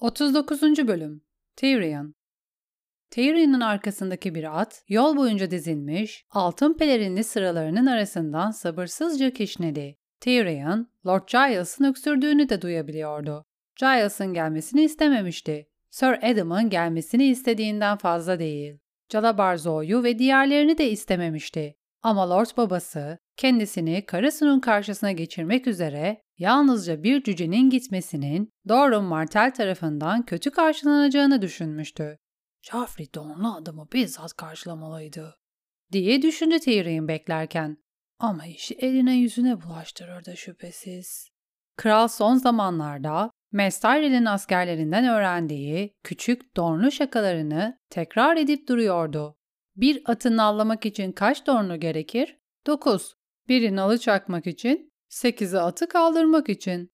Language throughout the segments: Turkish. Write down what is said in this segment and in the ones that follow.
39. Bölüm Tyrion Tyrion'un arkasındaki bir at, yol boyunca dizilmiş, altın pelerinli sıralarının arasından sabırsızca kişnedi. Tyrion, Lord Giles'ın öksürdüğünü de duyabiliyordu. Giles'ın gelmesini istememişti. Sir Adam'ın gelmesini istediğinden fazla değil. Calabarzo'yu ve diğerlerini de istememişti. Ama Lord babası kendisini karısının karşısına geçirmek üzere yalnızca bir cücenin gitmesinin Doran Martel tarafından kötü karşılanacağını düşünmüştü. Joffrey donlu adamı bizzat karşılamalıydı diye düşündü Tyrion beklerken. Ama işi eline yüzüne bulaştırırdı şüphesiz. Kral son zamanlarda Mestyrel'in askerlerinden öğrendiği küçük dornu şakalarını tekrar edip duruyordu. Bir atı nallamak için kaç dornu gerekir? 9. Biri nalı çakmak için, 8'i atı kaldırmak için.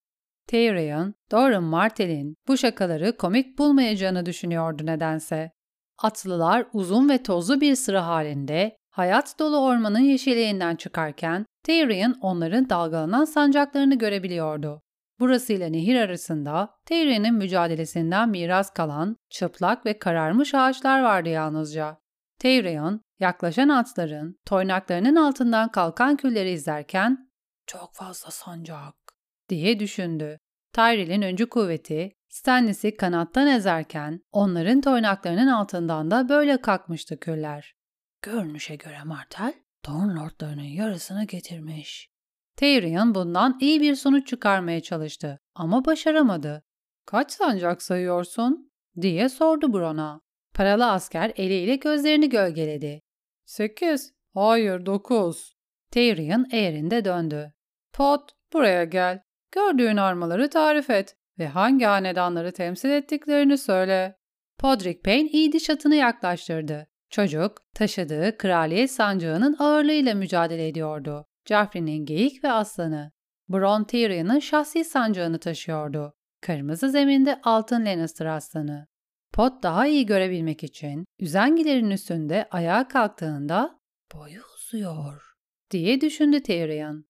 Tyrion, Doran Martell'in bu şakaları komik bulmayacağını düşünüyordu nedense. Atlılar uzun ve tozlu bir sıra halinde hayat dolu ormanın yeşiliğinden çıkarken Tyrion onların dalgalanan sancaklarını görebiliyordu. Burasıyla nehir arasında Tyrion'un mücadelesinden miras kalan çıplak ve kararmış ağaçlar vardı yalnızca. Tyrion, yaklaşan atların toynaklarının altından kalkan külleri izlerken ''Çok fazla sancak'' diye düşündü. Tyrell'in öncü kuvveti Stannis'i kanattan ezerken onların toynaklarının altından da böyle kalkmıştı küller. Görünüşe göre Martel, Dorn Lordlarının yarısını getirmiş. Tyrion bundan iyi bir sonuç çıkarmaya çalıştı ama başaramadı. ''Kaç sancak sayıyorsun?'' diye sordu Bron'a. Paralı asker eliyle gözlerini gölgeledi. ''Sekiz, hayır dokuz.'' Tyrion eğrinde döndü. ''Pot, buraya gel. Gördüğün armaları tarif et ve hangi hanedanları temsil ettiklerini söyle. Podrick Payne iyi diş atını yaklaştırdı. Çocuk, taşıdığı kraliyet sancağının ağırlığıyla mücadele ediyordu. Joffrey'nin geyik ve aslanı. Bronn Tyrion'un şahsi sancağını taşıyordu. Kırmızı zeminde altın Lannister aslanı. Pot daha iyi görebilmek için üzengilerin üstünde ayağa kalktığında boyu uzuyor diye düşündü Tyrion.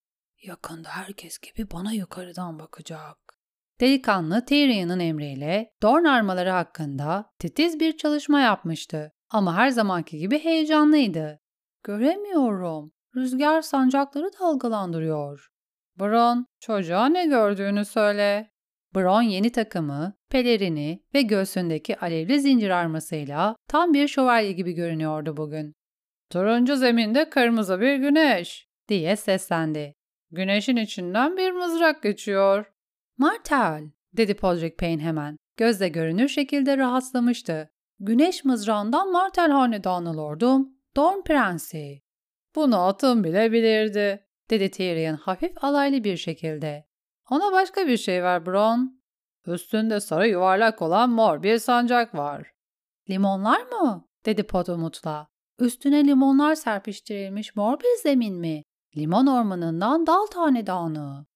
Yakında herkes gibi bana yukarıdan bakacak. Delikanlı Tyrion'un emriyle Dorn armaları hakkında titiz bir çalışma yapmıştı. Ama her zamanki gibi heyecanlıydı. Göremiyorum. Rüzgar sancakları dalgalandırıyor. Bron, çocuğa ne gördüğünü söyle. Bron yeni takımı, pelerini ve göğsündeki alevli zincir armasıyla tam bir şövalye gibi görünüyordu bugün. Turuncu zeminde kırmızı bir güneş diye seslendi. Güneşin içinden bir mızrak geçiyor. Martel, dedi Podrick Payne hemen. Gözle görünür şekilde rahatlamıştı. Güneş mızrağından Martel hanedanı lordum. Dorn prensi. Bunu atım bile bilirdi, dedi Tyrion hafif alaylı bir şekilde. Ona başka bir şey ver Bron. Üstünde sarı yuvarlak olan mor bir sancak var. Limonlar mı? dedi Pod umutla. Üstüne limonlar serpiştirilmiş mor bir zemin mi? Limon ormanından dal tanedanı.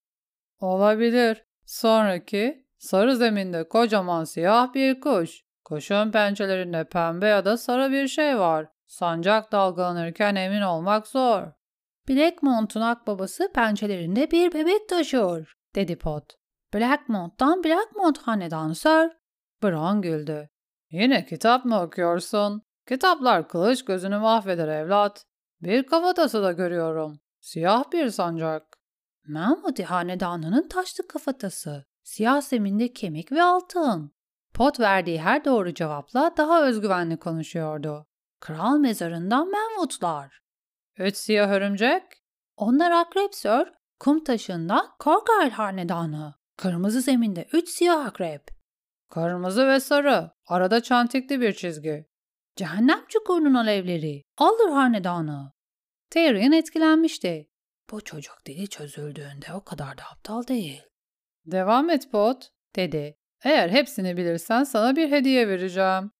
Olabilir. Sonraki, sarı zeminde kocaman siyah bir kuş. Kuşun pençelerinde pembe ya da sarı bir şey var. Sancak dalgalanırken emin olmak zor. Blackmont'un akbabası pençelerinde bir bebek taşıyor, dedi Pot. Blackmont'tan Blackmont hanedanı sir. Brown güldü. Yine kitap mı okuyorsun? Kitaplar kılıç gözünü mahveder evlat. Bir kafatası da görüyorum. Siyah bir sancak. Mahmudi hanedanının taşlı kafatası. Siyah zeminde kemik ve altın. Pot verdiği her doğru cevapla daha özgüvenli konuşuyordu. Kral mezarından Menvutlar. Üç siyah örümcek. Onlar akrep sir. Kum taşından Korgal hanedanı. Kırmızı zeminde üç siyah akrep. Kırmızı ve sarı. Arada çantikli bir çizgi. Cehennem çukurunun alevleri. Aldır hanedanı. Tyrion etkilenmişti. Bu çocuk dili çözüldüğünde o kadar da aptal değil. Devam et Pot, dedi. Eğer hepsini bilirsen sana bir hediye vereceğim.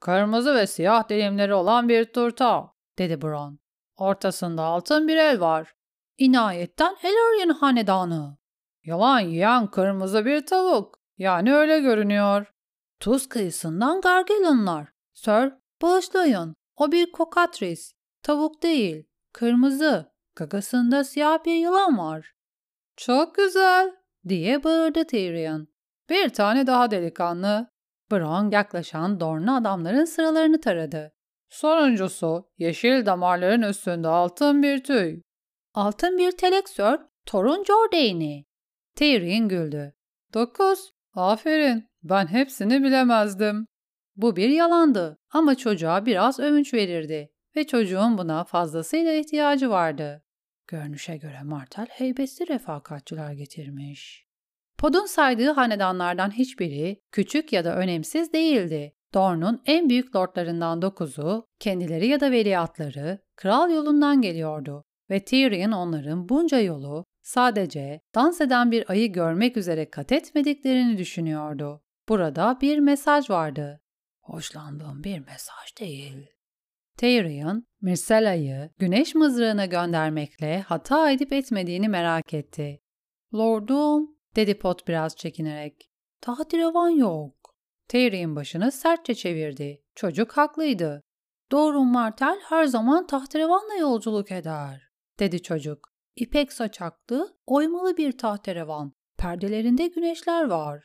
Kırmızı ve siyah dilimleri olan bir turta, dedi Bron. Ortasında altın bir el var. İnayetten Elarian hanedanı. Yalan yiyen kırmızı bir tavuk. Yani öyle görünüyor. Tuz kıyısından Gargelonlar. Sir, bağışlayın. O bir kokatris. Tavuk değil. Kırmızı. Gagasında siyah bir yılan var. Çok güzel, diye bağırdı Tyrion. Bir tane daha delikanlı. Bron yaklaşan Dorn'lu adamların sıralarını taradı. Sonuncusu, yeşil damarların üstünde altın bir tüy. Altın bir teleksör, Torun Jordane'i. Tyrion güldü. Dokuz. Aferin. Ben hepsini bilemezdim. Bu bir yalandı ama çocuğa biraz övünç verirdi ve çocuğun buna fazlasıyla ihtiyacı vardı. Görünüşe göre Martel heybetli refakatçiler getirmiş. Pod'un saydığı hanedanlardan hiçbiri küçük ya da önemsiz değildi. Dorne'un en büyük lordlarından dokuzu, kendileri ya da veliahtları, kral yolundan geliyordu ve Tyrion onların bunca yolu sadece dans eden bir ayı görmek üzere kat etmediklerini düşünüyordu. Burada bir mesaj vardı. Hoşlandığım bir mesaj değil. Tyrion, Myrcella'yı güneş mızrağına göndermekle hata edip etmediğini merak etti. Lordum, dedi Pot biraz çekinerek. Tahterevan yok. Tyrion başını sertçe çevirdi. Çocuk haklıydı. Doğru Martel her zaman tahterevanla yolculuk eder, dedi çocuk. İpek saçaklı, oymalı bir tahterevan. Perdelerinde güneşler var.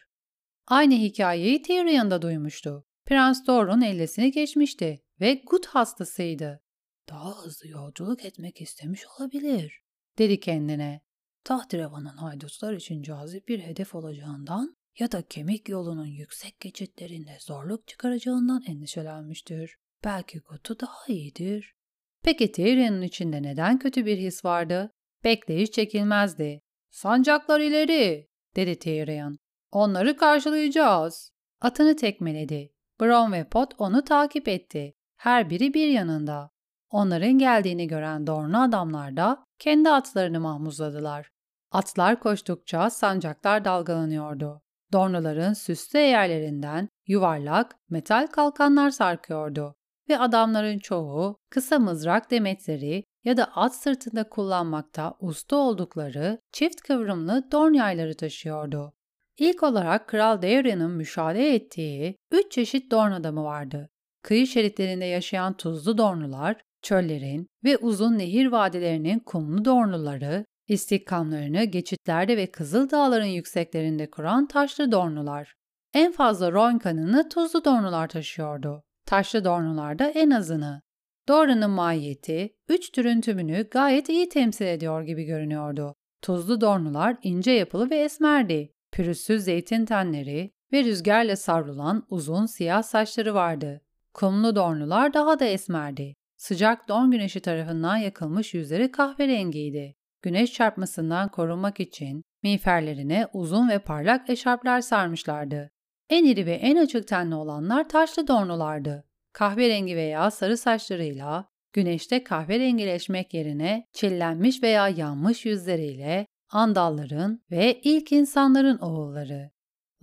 Aynı hikayeyi Tyrion da duymuştu. Prens Dorun ellesini geçmişti ve gut hastasıydı. Daha hızlı yolculuk etmek istemiş olabilir, dedi kendine. Tahterevanın haydutlar için cazip bir hedef olacağından ya da kemik yolunun yüksek geçitlerinde zorluk çıkaracağından endişelenmiştir. Belki Gut'u daha iyidir. Peki Tyrion'un içinde neden kötü bir his vardı? Bekleyiş çekilmezdi. Sancaklar ileri, dedi Tyrion. Onları karşılayacağız. Atını tekmeledi. Bron ve Pot onu takip etti. Her biri bir yanında. Onların geldiğini gören Dornu adamlar da kendi atlarını mahmuzladılar. Atlar koştukça sancaklar dalgalanıyordu. Dornuların süslü yerlerinden yuvarlak metal kalkanlar sarkıyordu ve adamların çoğu kısa mızrak demetleri ya da at sırtında kullanmakta usta oldukları çift kıvrımlı dorn yayları taşıyordu. İlk olarak Kral Daeron'un müşahede ettiği üç çeşit dorn adamı vardı. Kıyı şeritlerinde yaşayan tuzlu dornular, çöllerin ve uzun nehir vadilerinin kumlu dornuları, istihkamlarını geçitlerde ve Kızıl Dağların yükseklerinde kuran taşlı dornular. En fazla Royn kanını tuzlu dornular taşıyordu. Taşlı dornular da en azını. Dora'nın mahiyeti, üç türün tümünü gayet iyi temsil ediyor gibi görünüyordu. Tuzlu dornular ince yapılı ve esmerdi. Pürüzsüz zeytin tenleri ve rüzgarla savrulan uzun siyah saçları vardı. Kumlu dornular daha da esmerdi. Sıcak don güneşi tarafından yakılmış yüzleri kahverengiydi. Güneş çarpmasından korunmak için miğferlerine uzun ve parlak eşarplar sarmışlardı. En iri ve en açık tenli olanlar taşlı dornulardı. Kahverengi veya sarı saçlarıyla, güneşte kahverengileşmek yerine çillenmiş veya yanmış yüzleriyle andalların ve ilk insanların oğulları.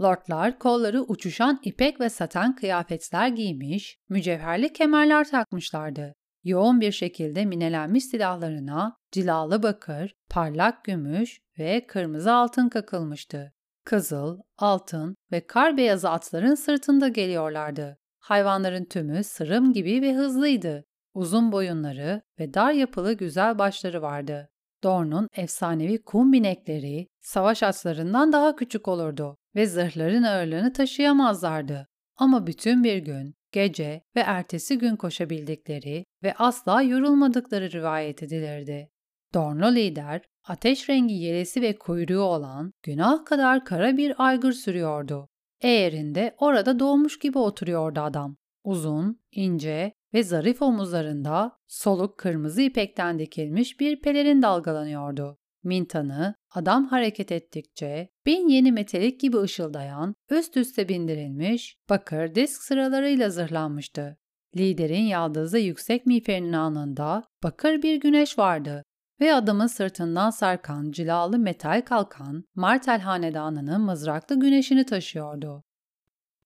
Lordlar kolları uçuşan ipek ve saten kıyafetler giymiş, mücevherli kemerler takmışlardı. Yoğun bir şekilde minelenmiş silahlarına cilalı bakır, parlak gümüş ve kırmızı altın kakılmıştı. Kızıl, altın ve kar beyazı atların sırtında geliyorlardı. Hayvanların tümü sırım gibi ve hızlıydı. Uzun boyunları ve dar yapılı güzel başları vardı. Dorn'un efsanevi kum binekleri savaş atlarından daha küçük olurdu ve zırhların ağırlığını taşıyamazlardı. Ama bütün bir gün, gece ve ertesi gün koşabildikleri ve asla yorulmadıkları rivayet edilirdi. Dornlu lider, ateş rengi yelesi ve kuyruğu olan günah kadar kara bir aygır sürüyordu. Eğerinde orada doğmuş gibi oturuyordu adam. Uzun, ince ve zarif omuzlarında soluk kırmızı ipekten dikilmiş bir pelerin dalgalanıyordu. Mintanı adam hareket ettikçe bin yeni metalik gibi ışıldayan, üst üste bindirilmiş, bakır disk sıralarıyla zırhlanmıştı. Liderin yaldızı yüksek miğferinin alnında bakır bir güneş vardı ve adamın sırtından sarkan cilalı metal kalkan Martel hanedanının mızraklı güneşini taşıyordu.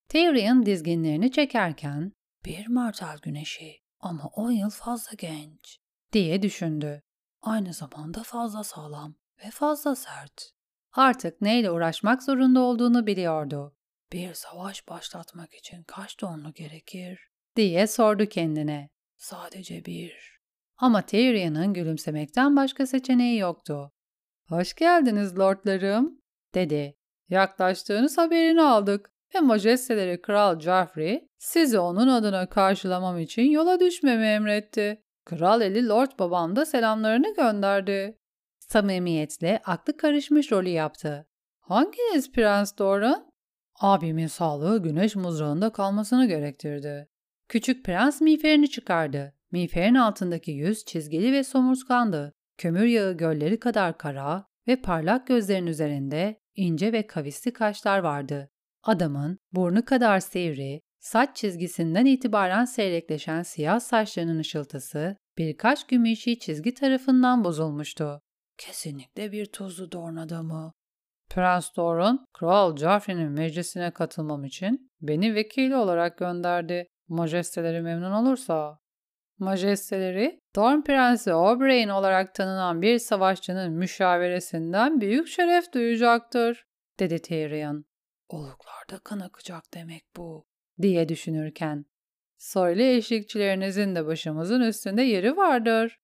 Tyrion dizginlerini çekerken bir Martel güneşi ama on yıl fazla genç diye düşündü. Aynı zamanda fazla sağlam ve fazla sert. Artık neyle uğraşmak zorunda olduğunu biliyordu. Bir savaş başlatmak için kaç donlu gerekir? diye sordu kendine. Sadece bir. Ama Tyrion'un gülümsemekten başka seçeneği yoktu. Hoş geldiniz lordlarım, dedi. Yaklaştığınız haberini aldık. ve majesteleri Kral Joffrey sizi onun adına karşılamam için yola düşmemi emretti. Kral eli Lord babam da selamlarını gönderdi. Samimiyetle aklı karışmış rolü yaptı. Hanginiz Prens Doran? Abimin sağlığı güneş mızrağında kalmasını gerektirdi. Küçük prens miğferini çıkardı. Miğferin altındaki yüz çizgili ve somurtkandı. Kömür yağı gölleri kadar kara ve parlak gözlerin üzerinde ince ve kavisli kaşlar vardı. Adamın burnu kadar sivri, saç çizgisinden itibaren seyrekleşen siyah saçlarının ışıltısı birkaç gümüşi çizgi tarafından bozulmuştu. Kesinlikle bir tuzlu dorn adamı. Prens Doran, Kral Joffrey'nin meclisine katılmam için beni vekili olarak gönderdi. Majesteleri memnun olursa. Majesteleri, Dorn Prensi Oberyn olarak tanınan bir savaşçının müşaveresinden büyük şeref duyacaktır, dedi Tyrion. Oluklarda kan akacak demek bu, diye düşünürken. Soylu eşlikçilerinizin de başımızın üstünde yeri vardır.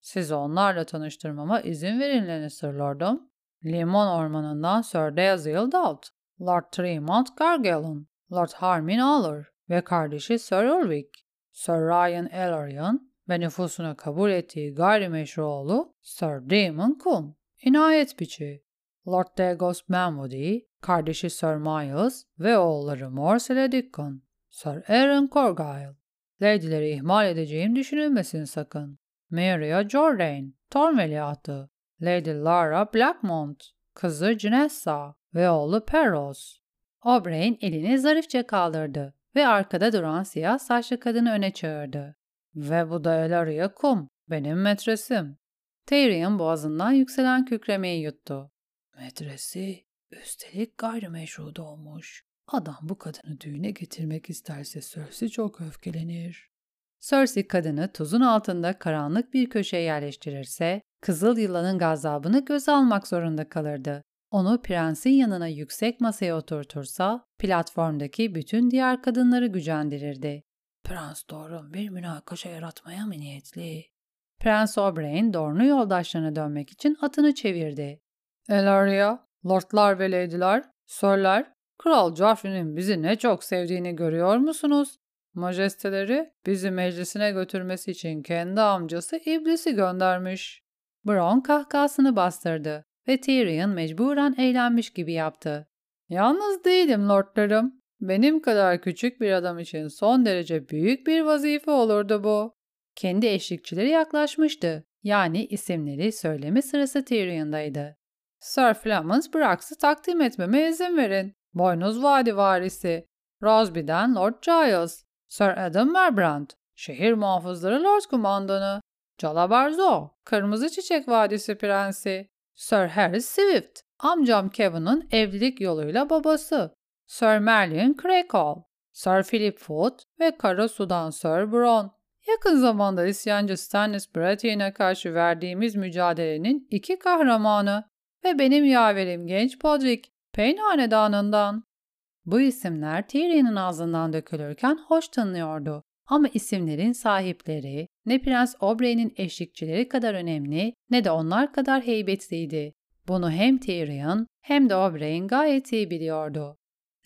Sizi onlarla tanıştırmama izin verin Lannister Lord'um. Limon Ormanı'ndan Sir Dazil Dalt, Lord Tremont Gargallon, Lord Harmin Aller ve kardeşi Sir Ulrich, Sir Ryan Ellarion ve nüfusuna kabul ettiği gayrimeşru oğlu Sir Damon Kun, inayet biçi, Lord Dagos Manwoody, kardeşi Sir Miles ve oğulları Morsele Dickon, Sir Aaron Corgyle. Lady'leri ihmal edeceğim düşünülmesin sakın. Maria Jordan, Thorn Veliahtı, Lady Lara Blackmont, kızı Janessa ve oğlu Perros. Oberyn elini zarifçe kaldırdı ve arkada duran siyah saçlı kadını öne çağırdı. Ve bu da Elaria Kum, benim metresim. Tyrion boğazından yükselen kükremeyi yuttu. Metresi, üstelik gayrimeşru doğmuş. Adam bu kadını düğüne getirmek isterse Cersei çok öfkelenir. Cersei kadını tuzun altında karanlık bir köşeye yerleştirirse, Kızıl Yılan'ın gazabını göze almak zorunda kalırdı. Onu prensin yanına yüksek masaya oturtursa, platformdaki bütün diğer kadınları gücendirirdi. Prens Dorn bir münakaşa yaratmaya mı niyetli? Prens Oberyn Dorn'u yoldaşlarına dönmek için atını çevirdi. Elaria, lordlar ve lady'ler, sörler, Kral Joffrey'nin bizi ne çok sevdiğini görüyor musunuz? Majesteleri bizi meclisine götürmesi için kendi amcası iblisi göndermiş. Bron kahkahasını bastırdı ve Tyrion mecburen eğlenmiş gibi yaptı. Yalnız değilim lordlarım. Benim kadar küçük bir adam için son derece büyük bir vazife olurdu bu. Kendi eşlikçileri yaklaşmıştı. Yani isimleri söyleme sırası Tyrion'daydı. Sir Flemons Brax'ı takdim etmeme izin verin. Boynuz Vadi varisi. Rosby'den Lord Giles. Sir Adam Merbrand. Şehir muhafızları Lord Kumandanı. Calabarzo. Kırmızı Çiçek Vadisi Prensi. Sir Harry Swift. Amcam Kevin'ın evlilik yoluyla babası. Sir Merlin Crackle. Sir Philip Foot ve Kara Sudan Sir Bron. Yakın zamanda isyancı Stannis Baratheon'a karşı verdiğimiz mücadelenin iki kahramanı ve benim yaverim genç Podrick, Payne hanedanından. Bu isimler Tyrion'un ağzından dökülürken hoş tanınıyordu. Ama isimlerin sahipleri ne Prens Oberyn'in eşlikçileri kadar önemli ne de onlar kadar heybetliydi. Bunu hem Tyrion hem de Oberyn gayet iyi biliyordu.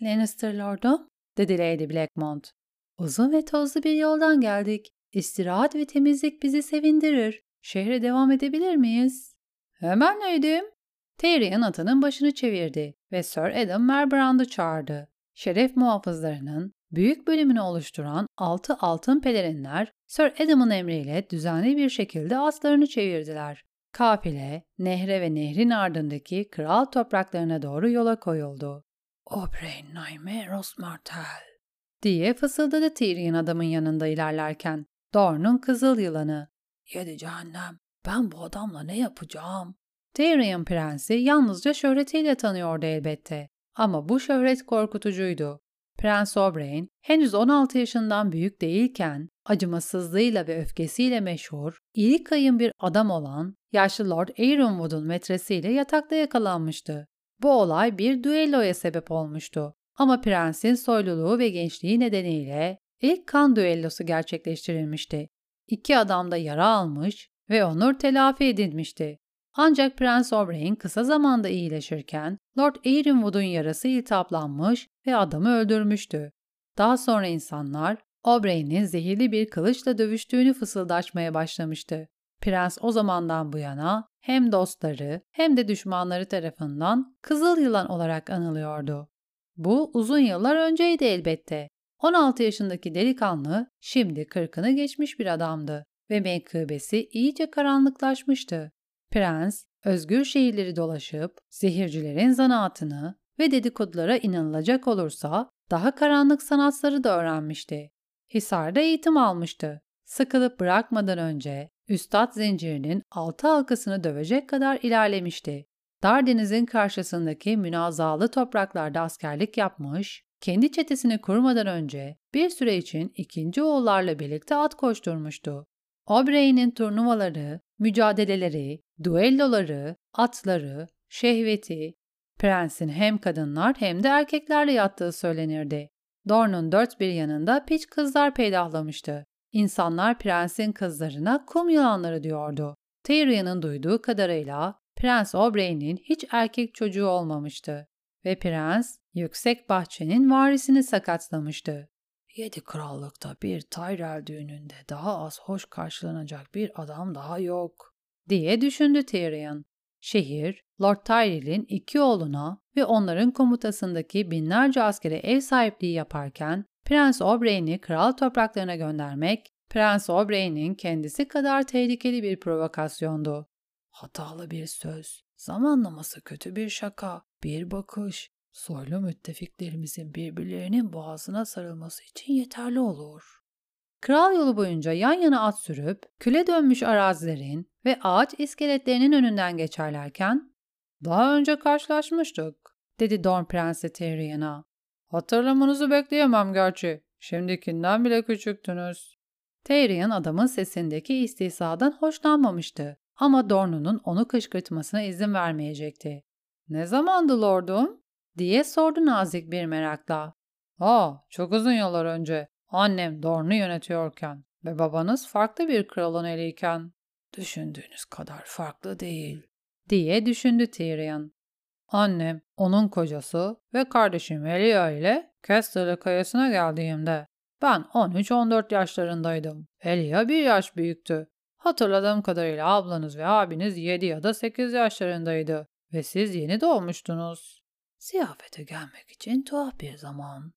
Lannister Lord'um, dedi Lady Blackmont. Uzun ve tozlu bir yoldan geldik. İstirahat ve temizlik bizi sevindirir. Şehre devam edebilir miyiz? Hemen neydim? Tyrion atının başını çevirdi ve Sir Adam Merbrand'ı çağırdı. Şeref muhafızlarının büyük bölümünü oluşturan altı altın pelerinler Sir Adam'ın emriyle düzenli bir şekilde aslarını çevirdiler. Kafile, nehre ve nehrin ardındaki kral topraklarına doğru yola koyuldu. Oberyn Nymeros Martel diye fısıldadı Tyrion adamın yanında ilerlerken. Dorne'un kızıl yılanı. Yedi cehennem, ben bu adamla ne yapacağım? Tyrion prensi yalnızca şöhretiyle tanıyordu elbette. Ama bu şöhret korkutucuydu. Prens Oberyn henüz 16 yaşından büyük değilken acımasızlığıyla ve öfkesiyle meşhur, iri kayın bir adam olan yaşlı Lord Aaronwood'un metresiyle yatakta yakalanmıştı. Bu olay bir düelloya sebep olmuştu. Ama prensin soyluluğu ve gençliği nedeniyle ilk kan düellosu gerçekleştirilmişti. İki adam da yara almış ve onur telafi edilmişti. Ancak Prens Oberyn kısa zamanda iyileşirken Lord Eyrinwood'un yarası iltihaplanmış ve adamı öldürmüştü. Daha sonra insanlar Oberyn'in zehirli bir kılıçla dövüştüğünü fısıldaşmaya başlamıştı. Prens o zamandan bu yana hem dostları hem de düşmanları tarafından Kızıl Yılan olarak anılıyordu. Bu uzun yıllar önceydi elbette. 16 yaşındaki delikanlı şimdi 40'ını geçmiş bir adamdı ve menkıbesi iyice karanlıklaşmıştı. Prens, özgür şehirleri dolaşıp zehircilerin zanaatını ve dedikodulara inanılacak olursa daha karanlık sanatları da öğrenmişti. Hisar'da eğitim almıştı. Sıkılıp bırakmadan önce Üstad zincirinin altı halkasını dövecek kadar ilerlemişti. Dardeniz'in karşısındaki münazalı topraklarda askerlik yapmış, kendi çetesini kurmadan önce bir süre için ikinci oğullarla birlikte at koşturmuştu. Obrey'nin turnuvaları, mücadeleleri, duelloları, atları, şehveti, prensin hem kadınlar hem de erkeklerle yattığı söylenirdi. Dorn'un dört bir yanında piç kızlar peydahlamıştı. İnsanlar prensin kızlarına kum yılanları diyordu. Tyrion'un duyduğu kadarıyla Prens Oberyn'in hiç erkek çocuğu olmamıştı ve prens yüksek bahçenin varisini sakatlamıştı. Yedi krallıkta bir Tyrell düğününde daha az hoş karşılanacak bir adam daha yok, diye düşündü Tyrion. Şehir, Lord Tyrell'in iki oğluna ve onların komutasındaki binlerce askere ev sahipliği yaparken Prens Oberyn'i kral topraklarına göndermek, Prens Oberyn'in kendisi kadar tehlikeli bir provokasyondu. Hatalı bir söz, zamanlaması kötü bir şaka, bir bakış, soylu müttefiklerimizin birbirlerinin boğazına sarılması için yeterli olur. Kral yolu boyunca yan yana at sürüp küle dönmüş arazilerin ve ağaç iskeletlerinin önünden geçerlerken ''Daha önce karşılaşmıştık.'' dedi Dorn Prensi Tyrion'a. ''Hatırlamanızı bekleyemem gerçi. Şimdikinden bile küçüktünüz.'' Tyrion adamın sesindeki istihzadan hoşlanmamıştı ama Dorn'un onu kışkırtmasına izin vermeyecekti. ''Ne zamandı lordum?'' Diye sordu nazik bir merakla. ''Aa, çok uzun yıllar önce. Annem Dorne'u yönetiyorken ve babanız farklı bir kralın eliyken. Düşündüğünüz kadar farklı değil.'' diye düşündü Tyrion. Annem, onun kocası ve kardeşim Elia ile Casterly kayasına geldiğimde ben 13-14 yaşlarındaydım. Elia bir yaş büyüktü. Hatırladığım kadarıyla ablanız ve abiniz 7 ya da 8 yaşlarındaydı ve siz yeni doğmuştunuz. Ziyafete gelmek için tuhaf bir zaman.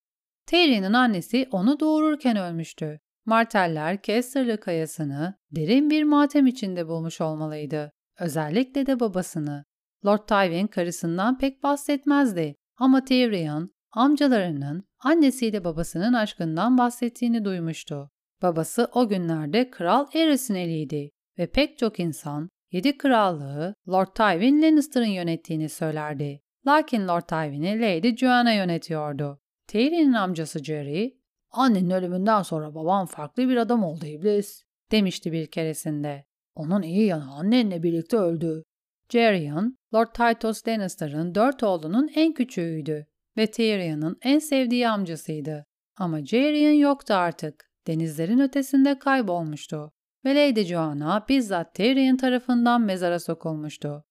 Terry'nin annesi onu doğururken ölmüştü. Marteller Kesterlı kayasını derin bir matem içinde bulmuş olmalıydı. Özellikle de babasını. Lord Tywin karısından pek bahsetmezdi ama Tyrion amcalarının annesiyle babasının aşkından bahsettiğini duymuştu. Babası o günlerde Kral Aerys'in eliydi ve pek çok insan yedi krallığı Lord Tywin Lannister'ın yönettiğini söylerdi. Lakin Lord Tywin'i Lady Joanna yönetiyordu. Tyrion'un amcası Jerry, ''Annenin ölümünden sonra babam farklı bir adam oldu iblis.'' demişti bir keresinde. Onun iyi yanı annenle birlikte öldü. Jerion, Lord Tytos Lannister'ın dört oğlunun en küçüğüydü ve Tyrion'un en sevdiği amcasıydı. Ama Jerion yoktu artık. Denizlerin ötesinde kaybolmuştu ve Lady Joanna bizzat Tyrion tarafından mezara sokulmuştu.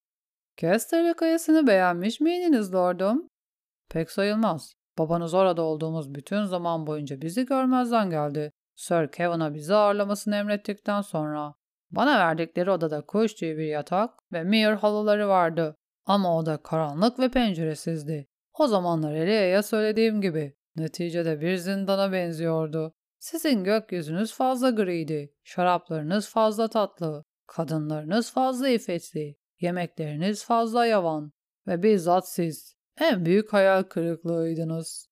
Casterly kayasını beğenmiş miydiniz lordum? Pek sayılmaz. Babanız orada olduğumuz bütün zaman boyunca bizi görmezden geldi. Sir Kevin'a bizi ağırlamasını emrettikten sonra. Bana verdikleri odada kuş tüyü bir yatak ve mir halıları vardı. Ama oda karanlık ve penceresizdi. O zamanlar Elia'ya söylediğim gibi neticede bir zindana benziyordu. Sizin gökyüzünüz fazla griydi, şaraplarınız fazla tatlı, kadınlarınız fazla iffetli, yemekleriniz fazla yavan ve bizzat siz en büyük hayal kırıklığıydınız.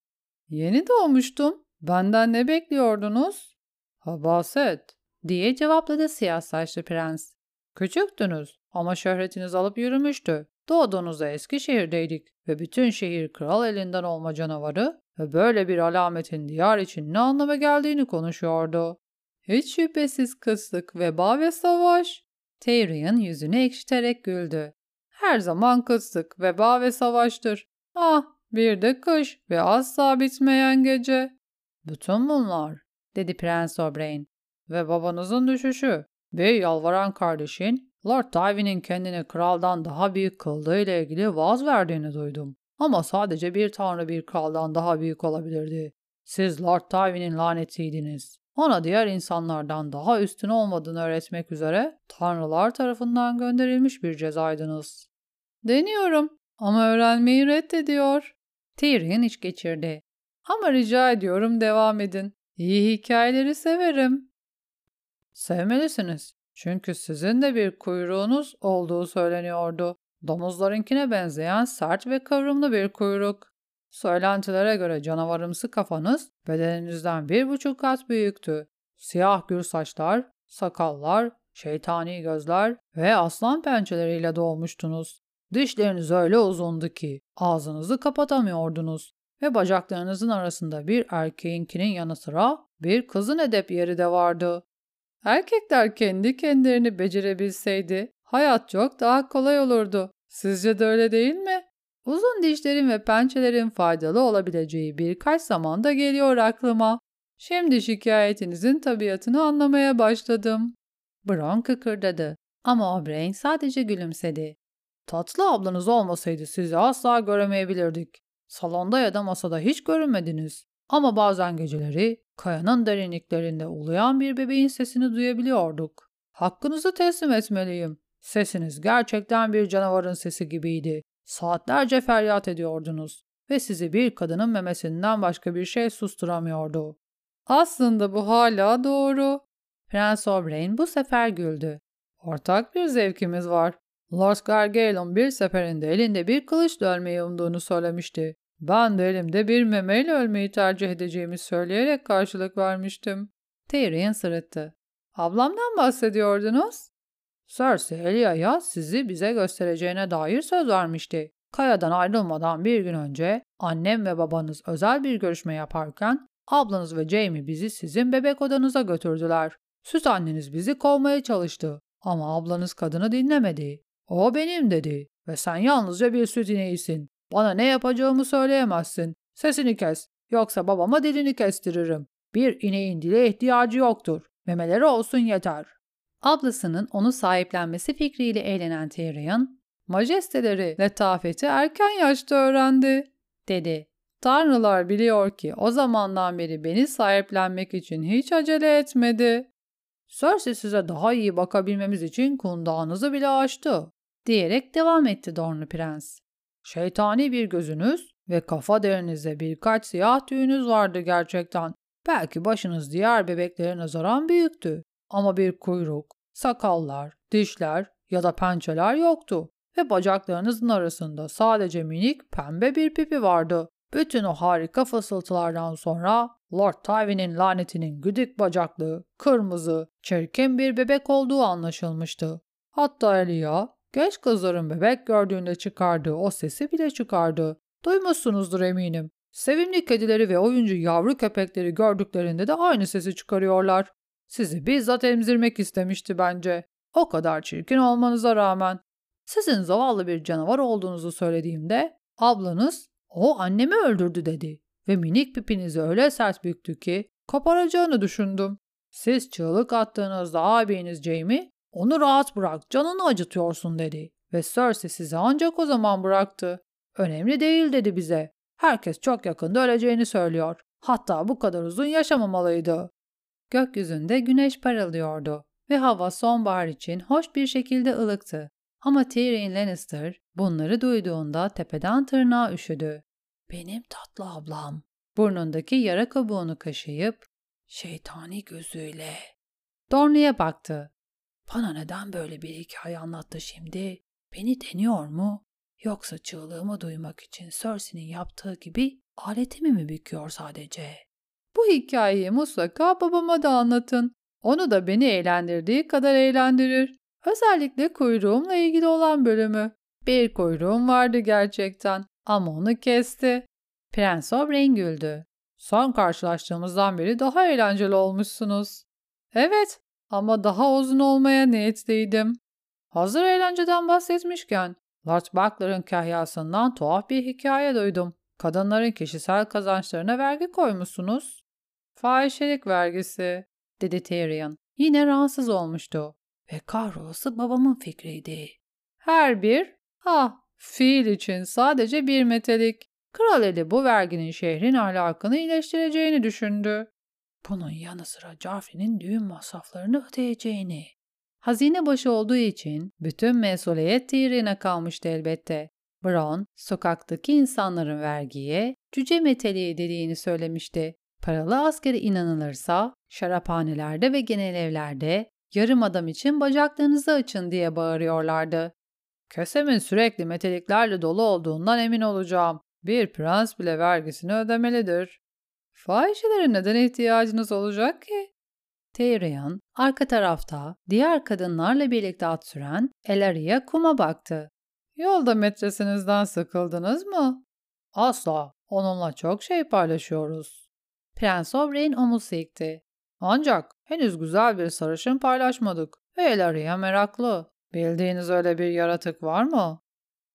Yeni doğmuştum. Benden ne bekliyordunuz? Habaset, diye cevapladı siyah saçlı prens. Küçüktünüz ama şöhretiniz alıp yürümüştü. Doğduğunuzda Eskişehir'deydik ve bütün şehir kral elinden olma canavarı ve böyle bir alametin diyar için ne anlama geldiğini konuşuyordu. Hiç şüphesiz kıslık, veba ve savaş. Tyrion yüzünü ekşiterek güldü. Her zaman kıslık, veba ve savaştır. Ah, bir de kış ve asla bitmeyen gece. Bütün bunlar, dedi Prens Oberyn. Ve babanızın düşüşü. Bir yalvaran kardeşin Lord Tywin'in kendini kraldan daha büyük kıldığı ile ilgili vaaz verdiğini duydum. Ama sadece bir tanrı bir kraldan daha büyük olabilirdi. Siz Lord Tywin'in lanetiydiniz. Ona diğer insanlardan daha üstün olmadığını öğretmek üzere tanrılar tarafından gönderilmiş bir cezaydınız. Deniyorum ama öğrenmeyi reddediyor. Tyrion iç geçirdi. Ama rica ediyorum devam edin. İyi hikayeleri severim. Sevmelisiniz. Çünkü sizin de bir kuyruğunuz olduğu söyleniyordu. Domuzlarınkine benzeyen sert ve kıvrımlı bir kuyruk. Söylentilere göre canavarımsı kafanız bedeninizden bir buçuk kat büyüktü. Siyah gür saçlar, sakallar, şeytani gözler ve aslan pençeleriyle doğmuştunuz. Dişleriniz öyle uzundu ki ağzınızı kapatamıyordunuz ve bacaklarınızın arasında bir erkeğinkinin yanı sıra bir kızın edep yeri de vardı. Erkekler kendi kendilerini becerebilseydi hayat çok daha kolay olurdu. Sizce de öyle değil mi? Uzun dişlerin ve pençelerin faydalı olabileceği birkaç zamanda geliyor aklıma. Şimdi şikayetinizin tabiatını anlamaya başladım. Bron kıkırdadı ama O'Brien sadece gülümsedi. Tatlı ablanız olmasaydı sizi asla göremeyebilirdik. Salonda ya da masada hiç görünmediniz. Ama bazen geceleri kayanın derinliklerinde uluyan bir bebeğin sesini duyabiliyorduk. Hakkınızı teslim etmeliyim. Sesiniz gerçekten bir canavarın sesi gibiydi. Saatlerce feryat ediyordunuz ve sizi bir kadının memesinden başka bir şey susturamıyordu. Aslında bu hala doğru. Prens Oberyn bu sefer güldü. Ortak bir zevkimiz var. Lord Gargalon bir seferinde elinde bir kılıç ölmeyi umduğunu söylemişti. Ben de elimde bir memeyle ölmeyi tercih edeceğimi söyleyerek karşılık vermiştim. Tyrion sırıttı. Ablamdan bahsediyordunuz. Cersei Elia'ya sizi bize göstereceğine dair söz vermişti. Kaya'dan ayrılmadan bir gün önce annem ve babanız özel bir görüşme yaparken ablanız ve Jamie bizi sizin bebek odanıza götürdüler. Süt anneniz bizi kovmaya çalıştı ama ablanız kadını dinlemedi. O benim dedi ve sen yalnızca bir süt ineğisin. Bana ne yapacağımı söyleyemezsin. Sesini kes yoksa babama dilini kestiririm. Bir ineğin dile ihtiyacı yoktur. Memeleri olsun yeter. Ablasının onu sahiplenmesi fikriyle eğlenen Tyrion, majesteleri letafeti erken yaşta öğrendi, dedi. Tanrılar biliyor ki o zamandan beri beni sahiplenmek için hiç acele etmedi. Cersei size daha iyi bakabilmemiz için kundağınızı bile açtı, diyerek devam etti Dornu Prens. Şeytani bir gözünüz ve kafa derinizde birkaç siyah tüyünüz vardı gerçekten. Belki başınız diğer bebeklere nazaran büyüktü. Ama bir kuyruk, sakallar, dişler ya da pençeler yoktu ve bacaklarınızın arasında sadece minik pembe bir pipi vardı. Bütün o harika fısıltılardan sonra Lord Tywin'in lanetinin güdük bacaklı, kırmızı, çirkin bir bebek olduğu anlaşılmıştı. Hatta Elia, genç kızların bebek gördüğünde çıkardığı o sesi bile çıkardı. Duymuşsunuzdur eminim. Sevimli kedileri ve oyuncu yavru köpekleri gördüklerinde de aynı sesi çıkarıyorlar. Sizi bizzat emzirmek istemişti bence. O kadar çirkin olmanıza rağmen. Sizin zavallı bir canavar olduğunuzu söylediğimde ablanız o annemi öldürdü dedi ve minik pipinizi öyle sert büktü ki koparacağını düşündüm. Siz çığlık attığınızda abiniz Jamie onu rahat bırak canını acıtıyorsun dedi ve Cersei sizi ancak o zaman bıraktı. Önemli değil dedi bize. Herkes çok yakında öleceğini söylüyor. Hatta bu kadar uzun yaşamamalıydı. Gökyüzünde güneş parıldıyordu ve hava sonbahar için hoş bir şekilde ılıktı. Ama Tyrion Lannister bunları duyduğunda tepeden tırnağa üşüdü. Benim tatlı ablam. Burnundaki yara kabuğunu kaşıyıp şeytani gözüyle Dorne'ye baktı. Bana neden böyle bir hikaye anlattı şimdi? Beni deniyor mu? Yoksa çığlığımı duymak için Cersei'nin yaptığı gibi aletimi mi büküyor sadece? Bu hikayeyi mutlaka babama da anlatın. Onu da beni eğlendirdiği kadar eğlendirir. Özellikle kuyruğumla ilgili olan bölümü. Bir kuyruğum vardı gerçekten ama onu kesti. Prens Oberyn güldü. Son karşılaştığımızdan beri daha eğlenceli olmuşsunuz. Evet ama daha uzun olmaya niyetliydim. Hazır eğlenceden bahsetmişken Lord Buckler'ın kahyasından tuhaf bir hikaye duydum. Kadınların kişisel kazançlarına vergi koymuşsunuz. Fahişelik vergisi, dedi Tyrion. Yine rahatsız olmuştu. ve kahrolası babamın fikriydi. Her bir, ah, fiil için sadece bir metalik. Kral eli bu verginin şehrin ahlakını iyileştireceğini düşündü. Bunun yanı sıra Caffrey'nin düğün masraflarını ödeyeceğini. Hazine başı olduğu için bütün mesuliyet Tyrion'a kalmıştı elbette. Bron, sokaktaki insanların vergiye cüce meteliği dediğini söylemişti. Paralı askere inanılırsa şaraphanelerde ve genel evlerde yarım adam için bacaklarınızı açın diye bağırıyorlardı. Kesemin sürekli meteliklerle dolu olduğundan emin olacağım. Bir prens bile vergisini ödemelidir. Fahişelere neden ihtiyacınız olacak ki? Tyrion arka tarafta diğer kadınlarla birlikte at süren Elaria kuma baktı. Yolda metresinizden sıkıldınız mı? Asla. Onunla çok şey paylaşıyoruz. Prens Oberyn omuz silkti. Ancak henüz güzel bir sarışın paylaşmadık ve Elaria meraklı. Bildiğiniz öyle bir yaratık var mı?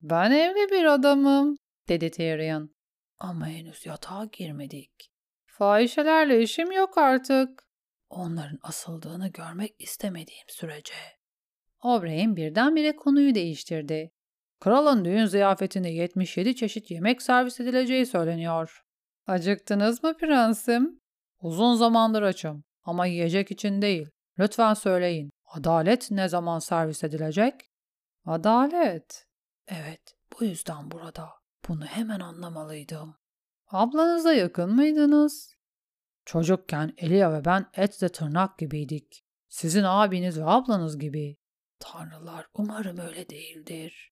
Ben evli bir adamım, dedi Tyrion. Ama henüz yatağa girmedik. Fahişelerle işim yok artık. Onların asıldığını görmek istemediğim sürece. Oberyn birdenbire konuyu değiştirdi. Kralın düğün ziyafetinde 77 çeşit yemek servis edileceği söyleniyor. Acıktınız mı prensim? Uzun zamandır açım ama yiyecek için değil. Lütfen söyleyin. Adalet ne zaman servis edilecek? Adalet. Evet, bu yüzden burada. Bunu hemen anlamalıydım. Ablanıza yakın mıydınız? Çocukken Elia ve ben etle tırnak gibiydik. Sizin abiniz ve ablanız gibi. Tanrılar umarım öyle değildir.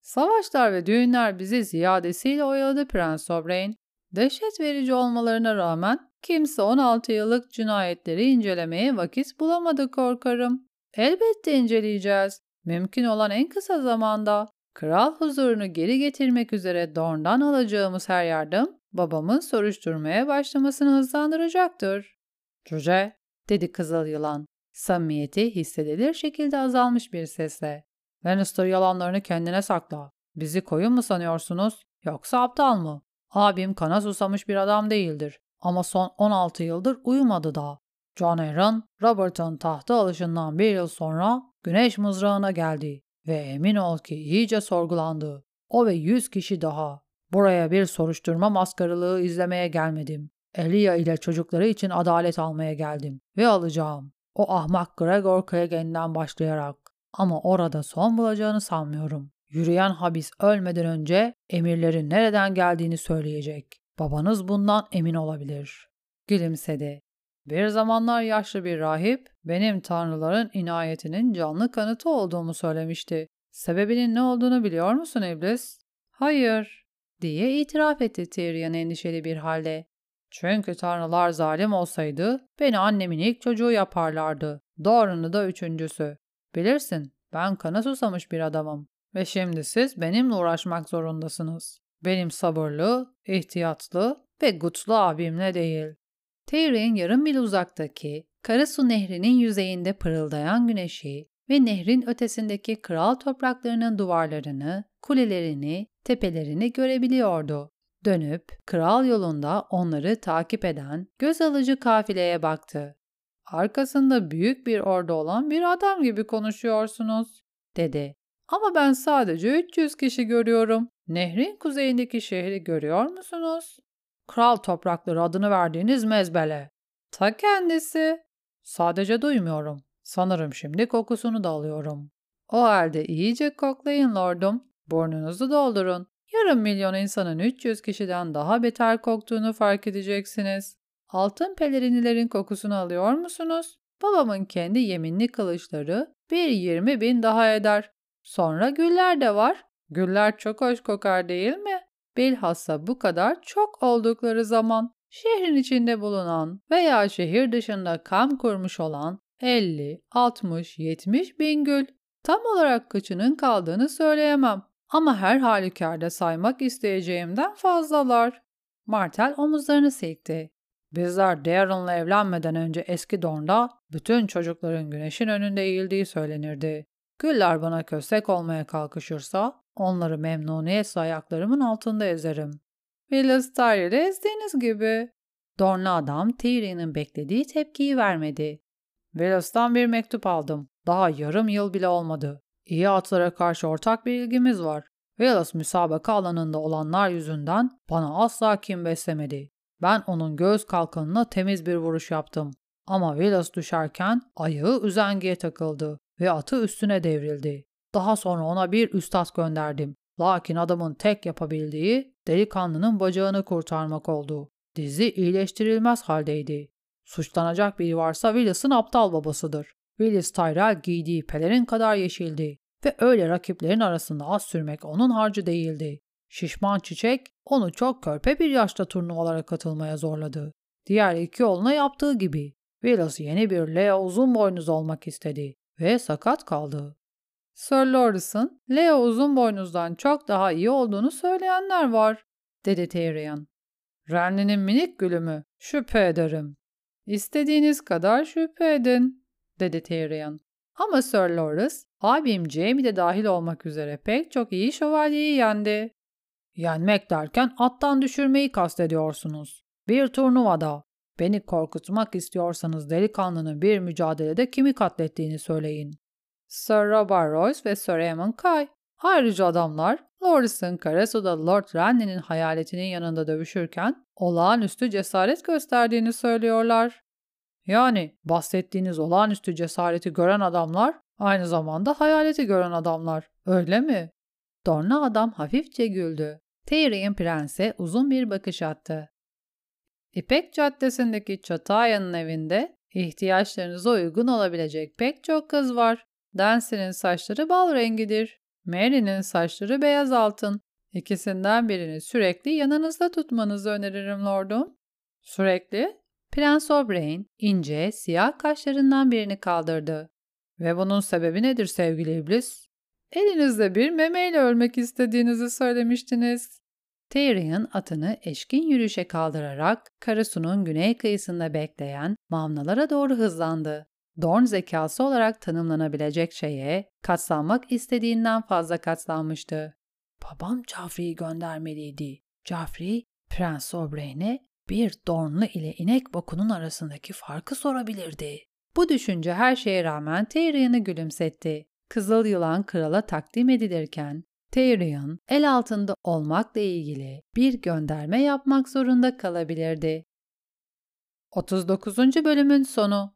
Savaşlar ve düğünler bizi ziyadesiyle oyaladı Prens Oberyn. Dehşet verici olmalarına rağmen kimse 16 yıllık cinayetleri incelemeye vakit bulamadı korkarım. Elbette inceleyeceğiz. Mümkün olan en kısa zamanda. Kral huzurunu geri getirmek üzere Dorn'dan alacağımız her yardım babamın soruşturmaya başlamasını hızlandıracaktır. Cüce, dedi kızıl yılan. Samimiyeti hissedilir şekilde azalmış bir sesle. Lannister yalanlarını kendine sakla. Bizi koyun mu sanıyorsunuz yoksa aptal mı? Abim kana susamış bir adam değildir ama son 16 yıldır uyumadı da. John Aaron, Robert'ın tahta alışından bir yıl sonra güneş mızrağına geldi ve emin ol ki iyice sorgulandı. O ve 100 kişi daha. Buraya bir soruşturma maskarılığı izlemeye gelmedim. Elia ile çocukları için adalet almaya geldim ve alacağım. O ahmak Gregor Clegen'den başlayarak. Ama orada son bulacağını sanmıyorum. Yürüyen habis ölmeden önce emirlerin nereden geldiğini söyleyecek. Babanız bundan emin olabilir. Gülümsedi. Bir zamanlar yaşlı bir rahip benim tanrıların inayetinin canlı kanıtı olduğumu söylemişti. Sebebinin ne olduğunu biliyor musun iblis? Hayır, diye itiraf etti Tyrion endişeli bir halde. Çünkü tanrılar zalim olsaydı beni annemin ilk çocuğu yaparlardı. Doğrunu da üçüncüsü. Bilirsin ben kana susamış bir adamım ve şimdi siz benimle uğraşmak zorundasınız. Benim sabırlı, ihtiyatlı ve güçlü abimle değil. Tyrion yarım mil uzaktaki Karasu Nehri'nin yüzeyinde pırıldayan güneşi ve nehrin ötesindeki kral topraklarının duvarlarını, kulelerini, tepelerini görebiliyordu. Dönüp kral yolunda onları takip eden göz alıcı kafileye baktı. Arkasında büyük bir ordu olan bir adam gibi konuşuyorsunuz, dedi. Ama ben sadece 300 kişi görüyorum. Nehrin kuzeyindeki şehri görüyor musunuz? Kral toprakları adını verdiğiniz mezbele. Ta kendisi. Sadece duymuyorum. Sanırım şimdi kokusunu da alıyorum. O halde iyice koklayın lordum. Burnunuzu doldurun. Yarım milyon insanın 300 kişiden daha beter koktuğunu fark edeceksiniz. Altın pelerinilerin kokusunu alıyor musunuz? Babamın kendi yeminli kılıçları bir yirmi bin daha eder. Sonra güller de var. Güller çok hoş kokar değil mi? Bilhassa bu kadar çok oldukları zaman şehrin içinde bulunan veya şehir dışında kamp kurmuş olan 50, 60, 70 bin gül. Tam olarak kaçının kaldığını söyleyemem. Ama her halükarda saymak isteyeceğimden fazlalar. Martel omuzlarını silkti. Bizler Darren'la evlenmeden önce eski Dorn'da bütün çocukların güneşin önünde eğildiği söylenirdi. Güller bana köstek olmaya kalkışırsa onları memnuniyetle ayaklarımın altında ezerim. Willis Tyrell'i ezdiğiniz gibi. Dornlu adam Tyrion'un beklediği tepkiyi vermedi. Velas'tan bir mektup aldım. Daha yarım yıl bile olmadı. İyi atlara karşı ortak bir ilgimiz var. Velas müsabaka alanında olanlar yüzünden bana asla kim beslemedi. Ben onun göz kalkanına temiz bir vuruş yaptım. Ama Velas düşerken ayağı üzengiye takıldı ve atı üstüne devrildi. Daha sonra ona bir üstad gönderdim. Lakin adamın tek yapabildiği delikanlının bacağını kurtarmak oldu. Dizi iyileştirilmez haldeydi. Suçlanacak biri varsa Willis'in aptal babasıdır. Willis Tyrell giydiği pelerin kadar yeşildi ve öyle rakiplerin arasında az sürmek onun harcı değildi. Şişman çiçek onu çok körpe bir yaşta turnuvalara katılmaya zorladı. Diğer iki oğluna yaptığı gibi. Willis yeni bir Leo uzun boynuz olmak istedi ve sakat kaldı. Sir Lawrence'ın Leo uzun boynuzdan çok daha iyi olduğunu söyleyenler var, dedi Tyrion. Renly'nin minik gülü mü? Şüphe ederim. İstediğiniz kadar şüphe edin, dedi Tyrion. Ama Sir Loras, abim Jaime de dahil olmak üzere pek çok iyi şövalyeyi yendi. Yenmek derken attan düşürmeyi kastediyorsunuz. Bir turnuvada. Beni korkutmak istiyorsanız delikanlının bir mücadelede kimi katlettiğini söyleyin. Sir Robert Royce ve Sir Eamon Kay. Ayrıca adamlar Loris'in Karasu'da Lord Renly'nin hayaletinin yanında dövüşürken olağanüstü cesaret gösterdiğini söylüyorlar. Yani bahsettiğiniz olağanüstü cesareti gören adamlar aynı zamanda hayaleti gören adamlar, öyle mi? Dorna adam hafifçe güldü. Tyrion prense uzun bir bakış attı. İpek Caddesi'ndeki Çataya'nın evinde ihtiyaçlarınıza uygun olabilecek pek çok kız var. Dancy'nin saçları bal rengidir. Mary'nin saçları beyaz altın. İkisinden birini sürekli yanınızda tutmanızı öneririm lordum. Sürekli? Prens Oberyn ince, siyah kaşlarından birini kaldırdı. Ve bunun sebebi nedir sevgili iblis? Elinizde bir memeyle ölmek istediğinizi söylemiştiniz. Tyrion atını eşkin yürüyüşe kaldırarak Karasu'nun güney kıyısında bekleyen mamnalara doğru hızlandı. Dorn zekası olarak tanımlanabilecek şeye katlanmak istediğinden fazla katlanmıştı. Babam Joffrey'i göndermeliydi. Joffrey, Prens Oberyn'e bir Dornlu ile inek bokunun arasındaki farkı sorabilirdi. Bu düşünce her şeye rağmen Tyrion'u gülümsetti. Kızıl Yılan krala takdim edilirken Tyrion el altında olmakla ilgili bir gönderme yapmak zorunda kalabilirdi. 39. bölümün sonu